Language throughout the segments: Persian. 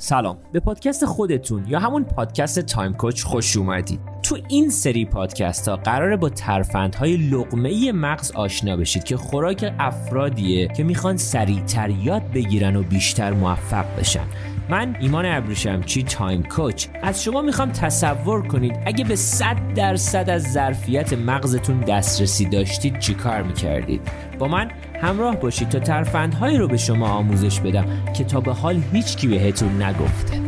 سلام. به پادکست خودتون یا همون پادکست time coach خوش اومدید. تو این سری پادکست ها قراره با ترفندهای لقمه مغز آشنا بشید که خوراک افرادیه که می‌خوان سریعتر یاد بگیرن و بیشتر موفق بشن. من ایمان ابریشمچی time coach. از شما می‌خوام تصور کنید اگه به 100 درصد از ظرفیت مغزتون دسترسی داشتید چیکار می‌کردید؟ با من همراه باشید تا ترفندهایی رو به شما آموزش بدم که تا به حال هیچکی بهتون نگفته.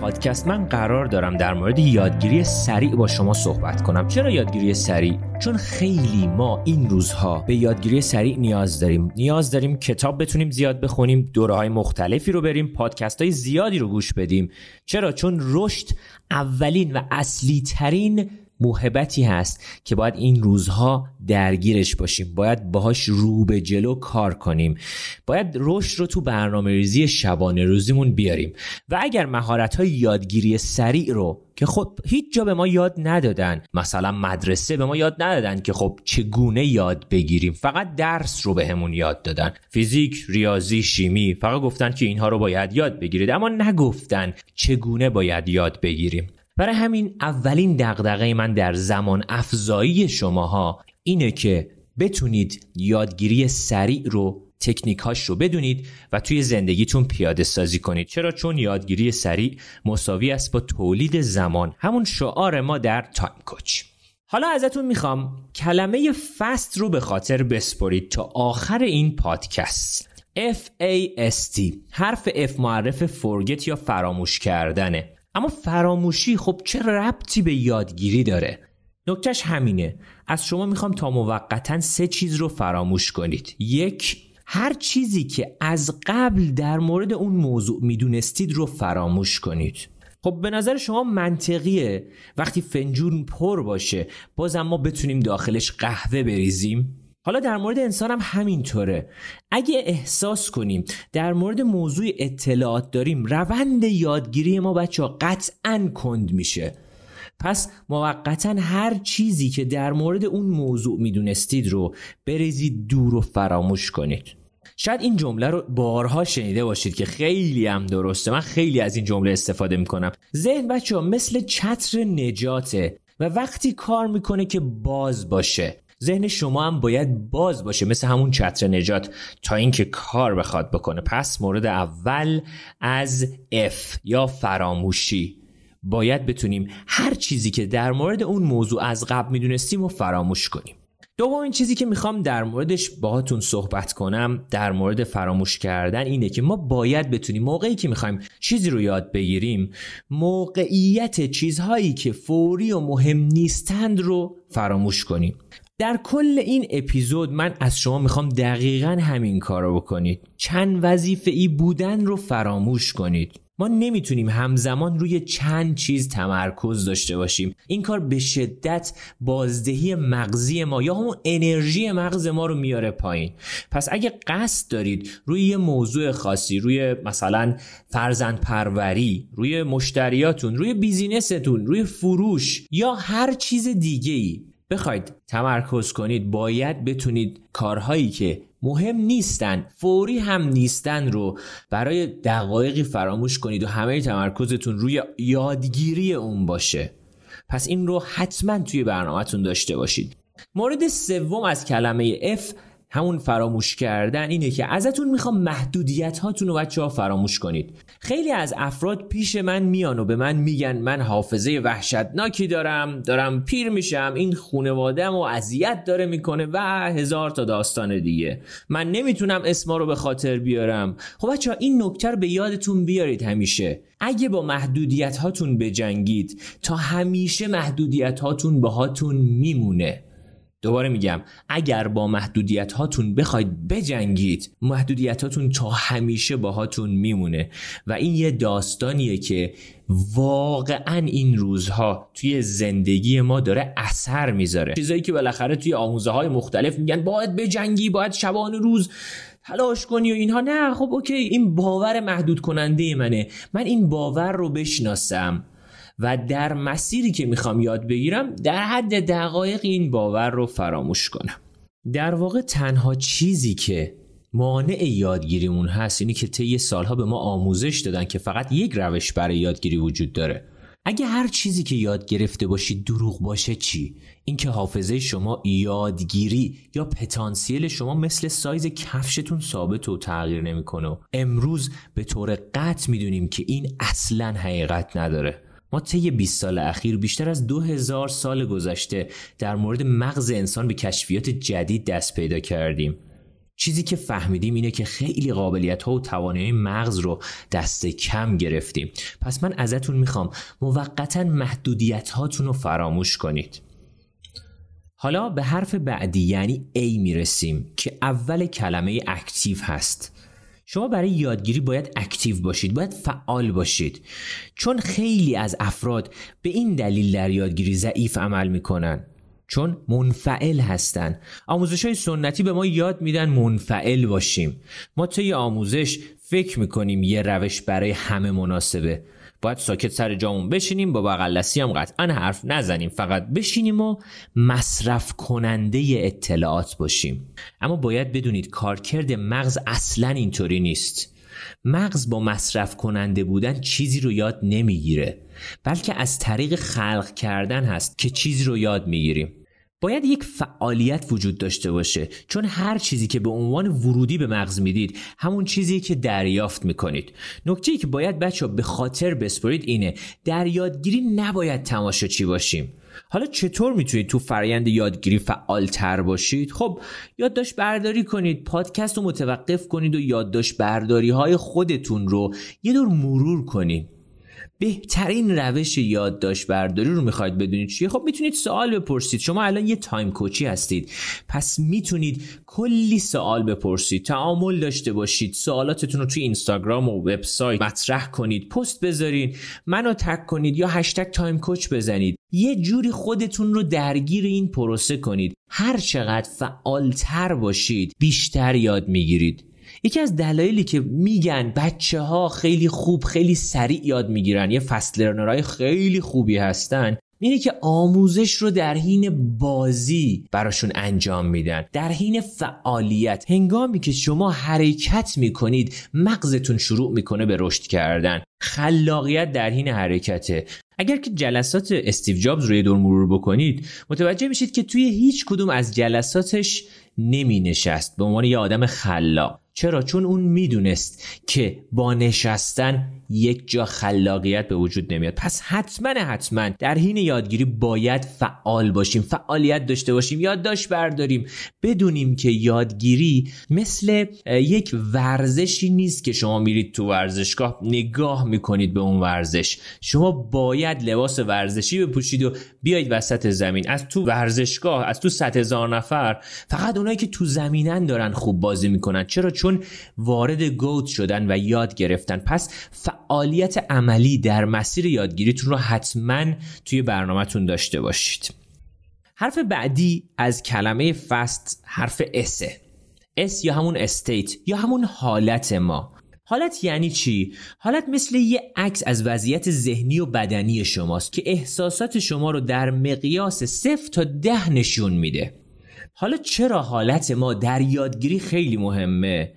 پادکست من قرار دارم در مورد یادگیری سریع با شما صحبت کنم. چرا یادگیری سریع؟ چون خیلی ما این روزها به یادگیری سریع نیاز داریم. نیاز داریم کتاب بتونیم زیاد بخونیم دوره های مختلفی رو بریم پادکست های زیادی رو گوش بدیم. چرا؟ چون رشد اولین و اصلی ترین موهبتی هست که باید این روزها درگیرش باشیم. باید باهاش رو به جلو کار کنیم. باید رشد رو تو برنامه ریزی شبانه روزیمون بیاریم. و اگر مهارت های یادگیری سریع رو که خب هیچ جا به ما یاد ندادن مثلا مدرسه به ما یاد ندادن که خب چگونه یاد بگیریم فقط درس رو بهمون به یاد دادن. فیزیک ریاضی شیمی فقط گفتن که اینها رو باید یاد بگیرید اما نگفتن چگونه باید یاد بگیریم. برای همین اولین دغدغه من در زمان افزایی شماها اینه که بتونید یادگیری سریع رو تکنیکاش رو بدونید و توی زندگیتون پیاده سازی کنید. چرا؟ چون یادگیری سریع مساوی است با تولید زمان. همون شعار ما در تایم کوچ. حالا ازتون می‌خوام کلمه فست رو به خاطر بسپرید تا آخر این پادکست. F A S T. حرف F معرف forget یا فراموش کردنه. اما فراموشی خب چه ربطی به یادگیری داره؟ نکتهش همینه. از شما می‌خوام تا موقتا سه چیز رو فراموش کنید. یک هر چیزی که از قبل در مورد اون موضوع می‌دونستید رو فراموش کنید. خب به نظر شما منطقیه وقتی فنجون پر باشه بازم ما بتونیم داخلش قهوه بریزیم؟ حالا در مورد انسان هم همینطوره. اگه احساس کنیم در مورد موضوع اطلاعات داریم روند یادگیری ما بچه ها قطعا کند میشه. پس موقتا هر چیزی که در مورد اون موضوع می‌دونستید رو بریزید دور و فراموش کنید. شاید این جمله رو بارها شنیده باشید که خیلی هم درسته. من خیلی از این جمله استفاده می‌کنم. ذهن بچه ها مثل چتر نجاته و وقتی کار می‌کنه که باز باشه. ذهن شما هم باید باز باشه مثل همون چتر نجات تا اینکه کار بخواد بکنه. پس مورد اول از F یا فراموشی. باید بتونیم هر چیزی که در مورد اون موضوع از قبل می‌دونستیم و فراموش کنیم. دومین چیزی که می‌خوام در موردش باهاتون صحبت کنم در مورد فراموش کردن اینه که ما باید بتونیم موقعی که می‌خوایم چیزی رو یاد بگیریم موقعیت چیزهایی که فوری و مهم نیستند رو فراموش کنیم. در کل این اپیزود من از شما می‌خوام دقیقا همین کار رو بکنید. چند وظیفه ای بودن رو فراموش کنید. ما نمی‌تونیم همزمان روی چند چیز تمرکز داشته باشیم. این کار به شدت بازدهی مغزی ما یا همون انرژی مغز ما رو میاره پایین. پس اگه قصد دارید روی یه موضوع خاصی روی مثلا فرزند پروری روی مشتریاتون روی بیزینستون روی فروش یا هر چیز دیگه ای بخواید تمرکز کنید باید بتونید کارهایی که مهم نیستن فوری هم نیستن رو برای دقایقی فراموش کنید و همه تمرکزتون روی یادگیری اون باشه. پس این رو حتما توی برنامهتون داشته باشید. مورد سوم از کلمه F همون فراموش کردن اینه که ازتون می‌خوام محدودیت هاتون رو بچه ها فراموش کنید. خیلی از افراد پیش من میان و به من میگن من حافظه وحشتناکی دارم دارم پیر میشم این خونوادم و اذیت داره می‌کنه و هزار تا داستان دیگه. من نمی‌تونم اسما رو به خاطر بیارم. خب بچه ها این نکته به یادتون بیارید همیشه. اگه با محدودیت هاتون بجنگید تا همیشه محدودیت هاتون باهاتون میمونه. دوباره میگم اگر با محدودیت هاتون بخواید بجنگید محدودیت هاتون تا همیشه باهاتون میمونه. و این یه داستانیه که واقعا این روزها توی زندگی ما داره اثر می‌ذاره. چیزایی که بالاخره توی آموزه های مختلف میگن باید بجنگی باید شبان روز تلاش کنی و اینها. نه خب اوکی این باور محدود کننده منه. من این باور رو بشناسم. و در مسیری که می‌خوام یاد بگیرم در حد دقایق این باور رو فراموش کنم. در واقع تنها چیزی که مانع یادگیریمون هست اینی که طی سالها به ما آموزش دادن که فقط یک روش برای یادگیری وجود داره. اگه هر چیزی که یاد گرفته باشید دروغ باشه چی؟ اینکه حافظه شما یادگیری یا پتانسیل شما مثل سایز کفشتون ثابت و تغییر نمی‌کنه. امروز به طور قطع می‌دونیم که این اصلا حقیقت نداره. ما طی 20 سال اخیر بیشتر از 2000 سال گذشته در مورد مغز انسان به کشفیات جدید دست پیدا کردیم. چیزی که فهمیدیم اینه که خیلی قابلیت ها و توانایی مغز رو دست کم گرفتیم. پس من ازتون می‌خوام موقتا محدودیت هاتون رو فراموش کنید. حالا به حرف بعدی یعنی A می‌رسیم که اول کلمه active هست. شما برای یادگیری باید active باشید باید فعال باشید. چون خیلی از افراد به این دلیل در یادگیری ضعیف عمل می‌کنن. چون منفعل هستن. آموزش های سنتی به ما یاد میدن منفعل باشیم. ما طی آموزش فکر می‌کنیم یه روش برای همه مناسبه. باید ساکت سر جامون بشینیم با بغلسی هم قطعا حرف نزنیم. فقط بشینیم و مصرف کننده اطلاعات باشیم. اما باید بدونید کارکرد مغز اصلا اینطوری نیست. مغز با مصرف کننده بودن چیزی رو یاد نمی‌گیره بلکه از طریق خلق کردن هست که چیزی رو یاد می‌گیریم. باید یک فعالیت وجود داشته باشه. چون هر چیزی که به عنوان ورودی به مغز می‌دید همون چیزی که دریافت می‌کنید. نکته که باید بچه به خاطر بسپرید اینه در یادگیری نباید تماشاچی باشیم؟ حالا چطور می‌تونید تو فرایند یادگیری فعال تر باشید؟ خب یادداشت برداری کنید پادکست رو متوقف کنید و یادداشت برداری های خودتون رو یه دور مرور کنید. بهترین روش یادداشت برداری رو می‌خواید بدونید چیه؟ خب می‌تونید سوال بپرسید. شما الان یه time coach ی هستید. پس می‌تونید کلی سوال بپرسید. تعامل داشته باشید. سوالاتتون رو توی اینستاگرام و وبسایت مطرح کنید. پست بذارین منو tag کنید یا هشتگ time coach بزنید. یه جوری خودتون رو درگیر این پروسه کنید. هر چقدر فعالتر باشید بیشتر یاد می‌گیرید. یکی از دلایلی که میگن بچه ها خیلی خوب خیلی سریع یاد می‌گیرن یه فست لرنرهای خیلی خوبی هستن اینه که آموزش رو در حین بازی براشون انجام میدن در حین فعالیت. هنگامی که شما حرکت می‌کنید مغزتون شروع می‌کنه به رشد کردن. خلاقیت در حین حرکته. اگر که جلسات استیو جابز رو یه دور مرور بکنید متوجه میشید که توی هیچ کدوم از جلساتش نمی نشست به عنوان یه آدم خلاق. چرا؟ چون اون می‌دونست که با نشستن یک جا خلاقیت به وجود نمیاد. پس حتما حتما در حین یادگیری باید فعال باشیم فعالیت داشته باشیم یادداشت برداریم. بدونیم که یادگیری مثل یک ورزشی نیست که شما میرید تو ورزشگاه نگاه می‌کنید به اون ورزش. شما باید لباس ورزشی بپوشید و بیاید وسط زمین. از تو ورزشگاه از تو صد هزار نفر فقط اونایی که تو زمینن دارن خوب بازی می‌کنن. چرا؟ چون وارد گود شدن و یاد گرفتن. پس فعالیت عملی در مسیر یادگیریتون رو حتما توی برنامه‌تون داشته باشید. حرف بعدی از کلمه fast حرف S ه S یا همون state یا همون حالت ما. حالت یعنی چی؟ حالت مثل یه عکس از وضعیت ذهنی و بدنی شماست که احساسات شما رو در مقیاس صفر تا ده نشون میده. حالا چرا حالت ما در یادگیری خیلی مهمه؟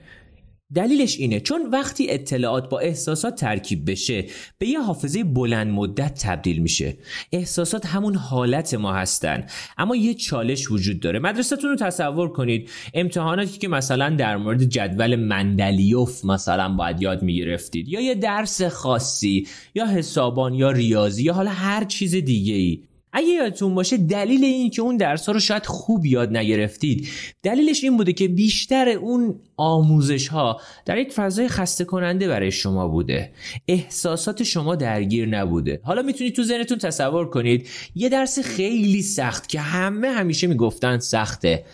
دلیلش اینه چون وقتی اطلاعات با احساسات ترکیب بشه به یه حافظه بلند مدت تبدیل میشه. احساسات همون حالت ما هستن. اما یه چالش وجود داره. مدرسهتون رو تصور کنید. امتحاناتی که مثلا در مورد جدول مندلیوف مثلا باید یاد می‌گرفتید. یا یه درس خاصی یا حسابان یا ریاضی یا حالا هر چیز دیگه ای اگه یادتون باشه دلیل این که اون درس ها رو شاید خوب یاد نگرفتید دلیلش این بوده که بیشتر اون آموزش ها در یک فضای خسته کننده برای شما بوده. احساسات شما درگیر نبوده. حالا می‌تونید تو ذهنتون تصور کنید یه درس خیلی سخت که همه همیشه می‌گفتن سخته.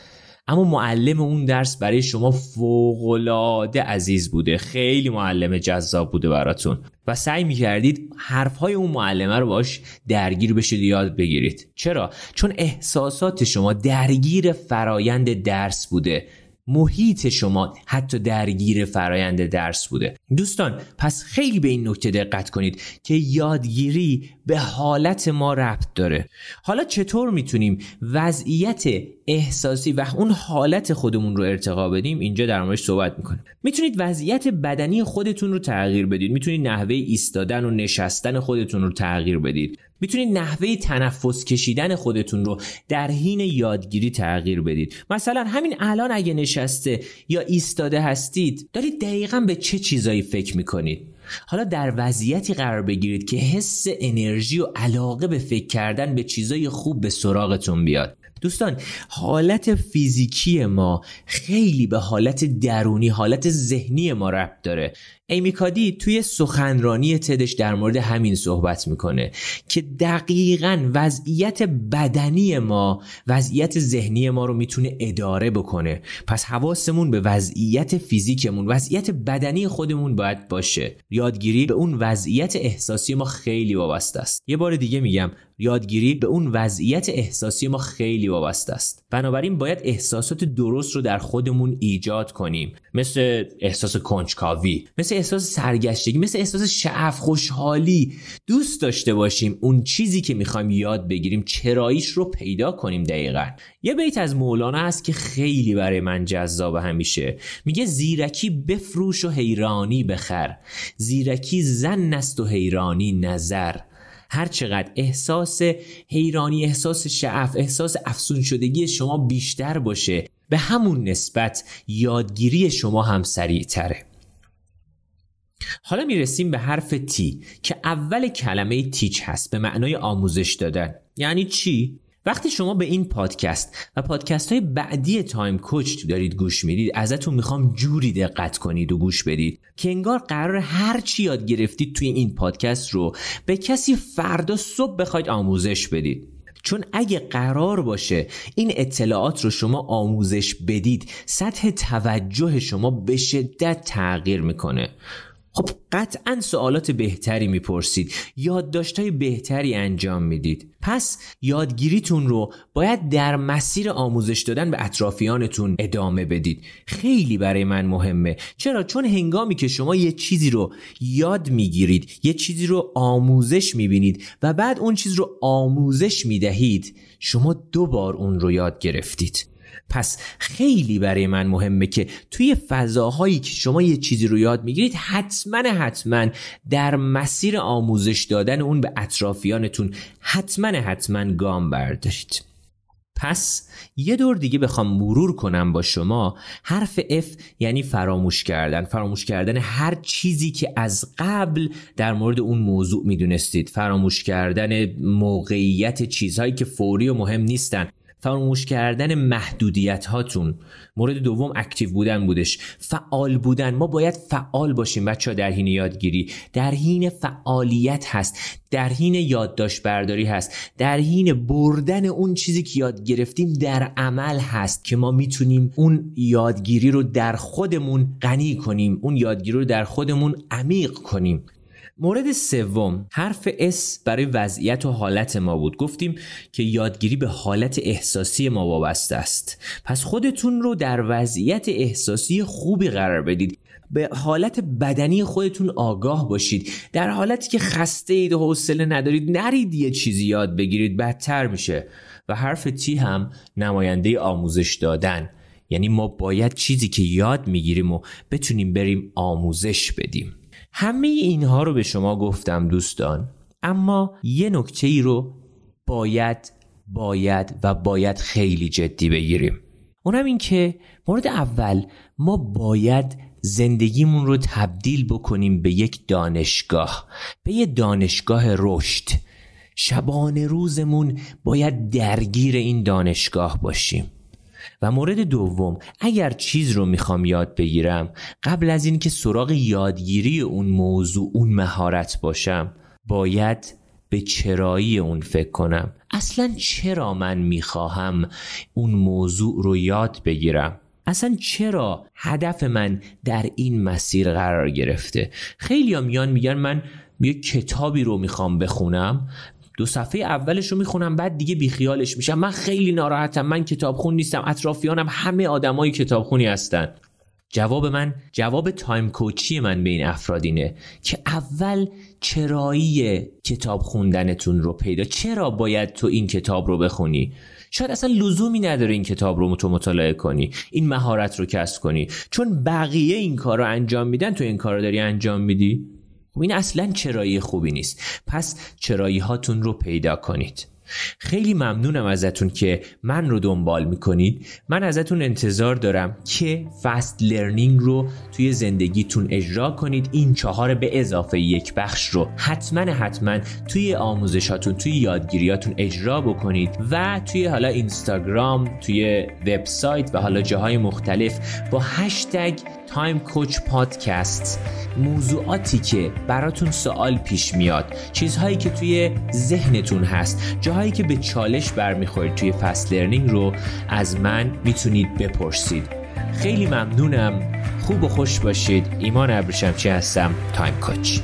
اما معلم اون درس برای شما فوقالعاده عزیز بوده. خیلی معلم جذاب بوده براتون. و سعی می‌کردید حرفهای اون معلمه رو باش درگیر بشید یاد بگیرید. چرا؟ چون احساسات شما درگیر فرایند درس بوده. محیط شما حتی درگیر فرایند درس بوده. دوستان پس خیلی به این نکته دقت کنید که یادگیری به حالت ما ربط داره. حالا چطور می‌تونیم وضعیت احساسی و اون حالت خودمون رو ارتقا بدیم اینجا در موردش صحبت می‌کنیم. می‌تونید وضعیت بدنی خودتون رو تغییر بدید. می‌تونید نحوه ایستادن و نشستن خودتون رو تغییر بدید. می‌تونید نحوه تنفس کشیدن خودتون رو در حین یادگیری تغییر بدید. مثلا همین الان اگه نشسته یا ایستاده هستید دارید دقیقا به چه چیزایی فکر می‌کنید؟ حالا در وضعیتی قرار بگیرید که حس انرژی و علاقه به فکر کردن به چیزای خوب به سراغتون بیاد. دوستان حالت فیزیکی ما خیلی به حالت درونی حالت ذهنی ما ربط داره. ایمیکادی توی سخنرانی تدش در مورد همین صحبت می‌کنه که دقیقا وضعیت بدنی ما وضعیت ذهنی ما رو می‌تونه اداره بکنه. پس حواسمون به وضعیت فیزیکمون وضعیت بدنی خودمون باید باشه. یادگیری به اون وضعیت احساسی ما خیلی وابسته است. یه بار دیگه میگم یادگیری به اون وضعیت احساسی ما خیلی وابسته است. بنابراین باید احساسات درست رو در خودمون ایجاد کنیم. مثل احساس کنجکاوی مثل احساس سرگشتگی مثل احساس شعف خوشحالی. دوست داشته باشیم اون چیزی که می‌خوایم یاد بگیریم چراییش رو پیدا کنیم دقیقا. یه بیت از مولانا هست که خیلی برای من جذاب همیشه. میگه زیرکی بفروش و حیرانی بخر. زیرکی زن است و حیرانی نظر. هر چقدر احساس حیرانی احساس شعف احساس افسون شدگی شما بیشتر باشه. به همون نسبت یادگیری شما هم سریعتره. حالا می‌رسیم به حرف تی که اول کلمه تیچ هست به معنای آموزش دادن. یعنی چی؟ وقتی شما به این پادکست و پادکست های بعدی تایم کوچ دارید گوش می‌دید ازتون می‌خوام جوری دقت کنید و گوش بدید که انگار قرار هر چی یاد گرفتید توی این پادکست رو به کسی فردا صبح بخواید آموزش بدید. چون اگه قرار باشه این اطلاعات رو شما آموزش بدید سطح توجه شما به شدت تغییر می‌کنه. خب قطعا سوالات بهتری می‌پرسید یادداشتهای بهتری انجام می‌دید. پس یادگیریتون رو باید در مسیر آموزش دادن به اطرافیانتون ادامه بدید. خیلی برای من مهمه. چرا؟ چون هنگامی که شما یه چیزی رو یاد می‌گیرید یه چیزی رو آموزش می‌بینید و بعد اون چیز رو آموزش می‌دهید شما دو بار اون رو یاد گرفتید. پس خیلی برای من مهمه که توی فضاهایی که شما یه چیزی رو یاد می‌گیرید حتما حتما در مسیر آموزش دادن اون به اطرافیانتون حتما حتما گام بردارید. پس یه دور دیگه بخوام مرور کنم با شما حرف F یعنی فراموش کردن. فراموش کردن هر چیزی که از قبل در مورد اون موضوع می‌دونستید. فراموش کردن موقعیت چیزهایی که فوری و مهم نیستن. فراموش کردن محدودیت هاتون مورد دوم اکتیو بودن بودش. فعال بودن. ما باید فعال باشیم بچه ها در حین یادگیری. در حین فعالیت هست. در حین یادداشت برداری هست. در حین بردن اون چیزی که یاد گرفتیم در عمل هست که ما می‌تونیم اون یادگیری رو در خودمون غنی کنیم. اون یادگیری رو در خودمون عمیق کنیم. مورد سوم حرف اس برای وضعیت و حالت ما بود. گفتیم که یادگیری به حالت احساسی ما وابسته است. پس خودتون رو در وضعیت احساسی خوبی قرار بدید. به حالت بدنی خودتون آگاه باشید. در حالتی که خسته اید و حوصله ندارید نرید یه چیزی یاد بگیرید بدتر میشه. و حرف تی هم نماینده آموزش دادن. یعنی ما باید چیزی که یاد می‌گیریم و بتونیم بریم آموزش بدیم. همه اینها رو به شما گفتم دوستان. اما یه نکته ای رو باید باید و باید خیلی جدی بگیریم. اونم این که مورد اول ما باید زندگیمون رو تبدیل بکنیم به یک دانشگاه به یه دانشگاه رشد. شبانه روزمون باید درگیر این دانشگاه باشیم. و مورد دوم اگر چیز رو می‌خوام یاد بگیرم قبل از اینکه سراغ یادگیری اون موضوع اون مهارت باشم باید به چرایی اون فکر کنم. اصلا چرا من می‌خواهم اون موضوع رو یاد بگیرم؟ اصلا چرا هدف من در این مسیر قرار گرفته؟ خیلی میان میگن من یه کتابی رو می‌خوام بخونم دو صفحه اولش رو می‌خونم بعد دیگه بیخیالش میشم. من خیلی ناراحتم من کتابخون نیستم. اطرافیانم همه آدمای کتابخونی هستن. جواب من جواب تایم کوچی من به این افراد اینه که اول چرایی کتاب خوندنتون رو پیدا چرا باید تو این کتاب رو بخونی؟ شاید اصلا لزومی نداره این کتاب رو تو مطالعه کنی این مهارت رو کسب کنی. چون بقیه این کار رو انجام میدن تو این کار رو داری انجام میدی؟ خب این اصلا چرایی خوبی نیست. پس چرایی هاتون رو پیدا کنید. خیلی ممنونم ازتون که من رو دنبال می‌کنید. من ازتون انتظار دارم که فست لرنینگ رو توی زندگیتون اجرا کنید. این چهار به اضافه یک بخش رو حتما حتما توی آموزشاتون توی یادگیریاتون اجرا بکنید و توی حالا اینستاگرام توی وبسایت و حالا جاهای مختلف با هشتگ time coach podcast موضوعاتی که براتون سوال پیش میاد. چیزهایی که توی ذهنتون هست. جاهایی که به چالش برمیخورید توی fast learning رو از من می‌تونید بپرسید. خیلی ممنونم. خوب و خوش باشید. ایمان ابریشمچی هستم؟ time coach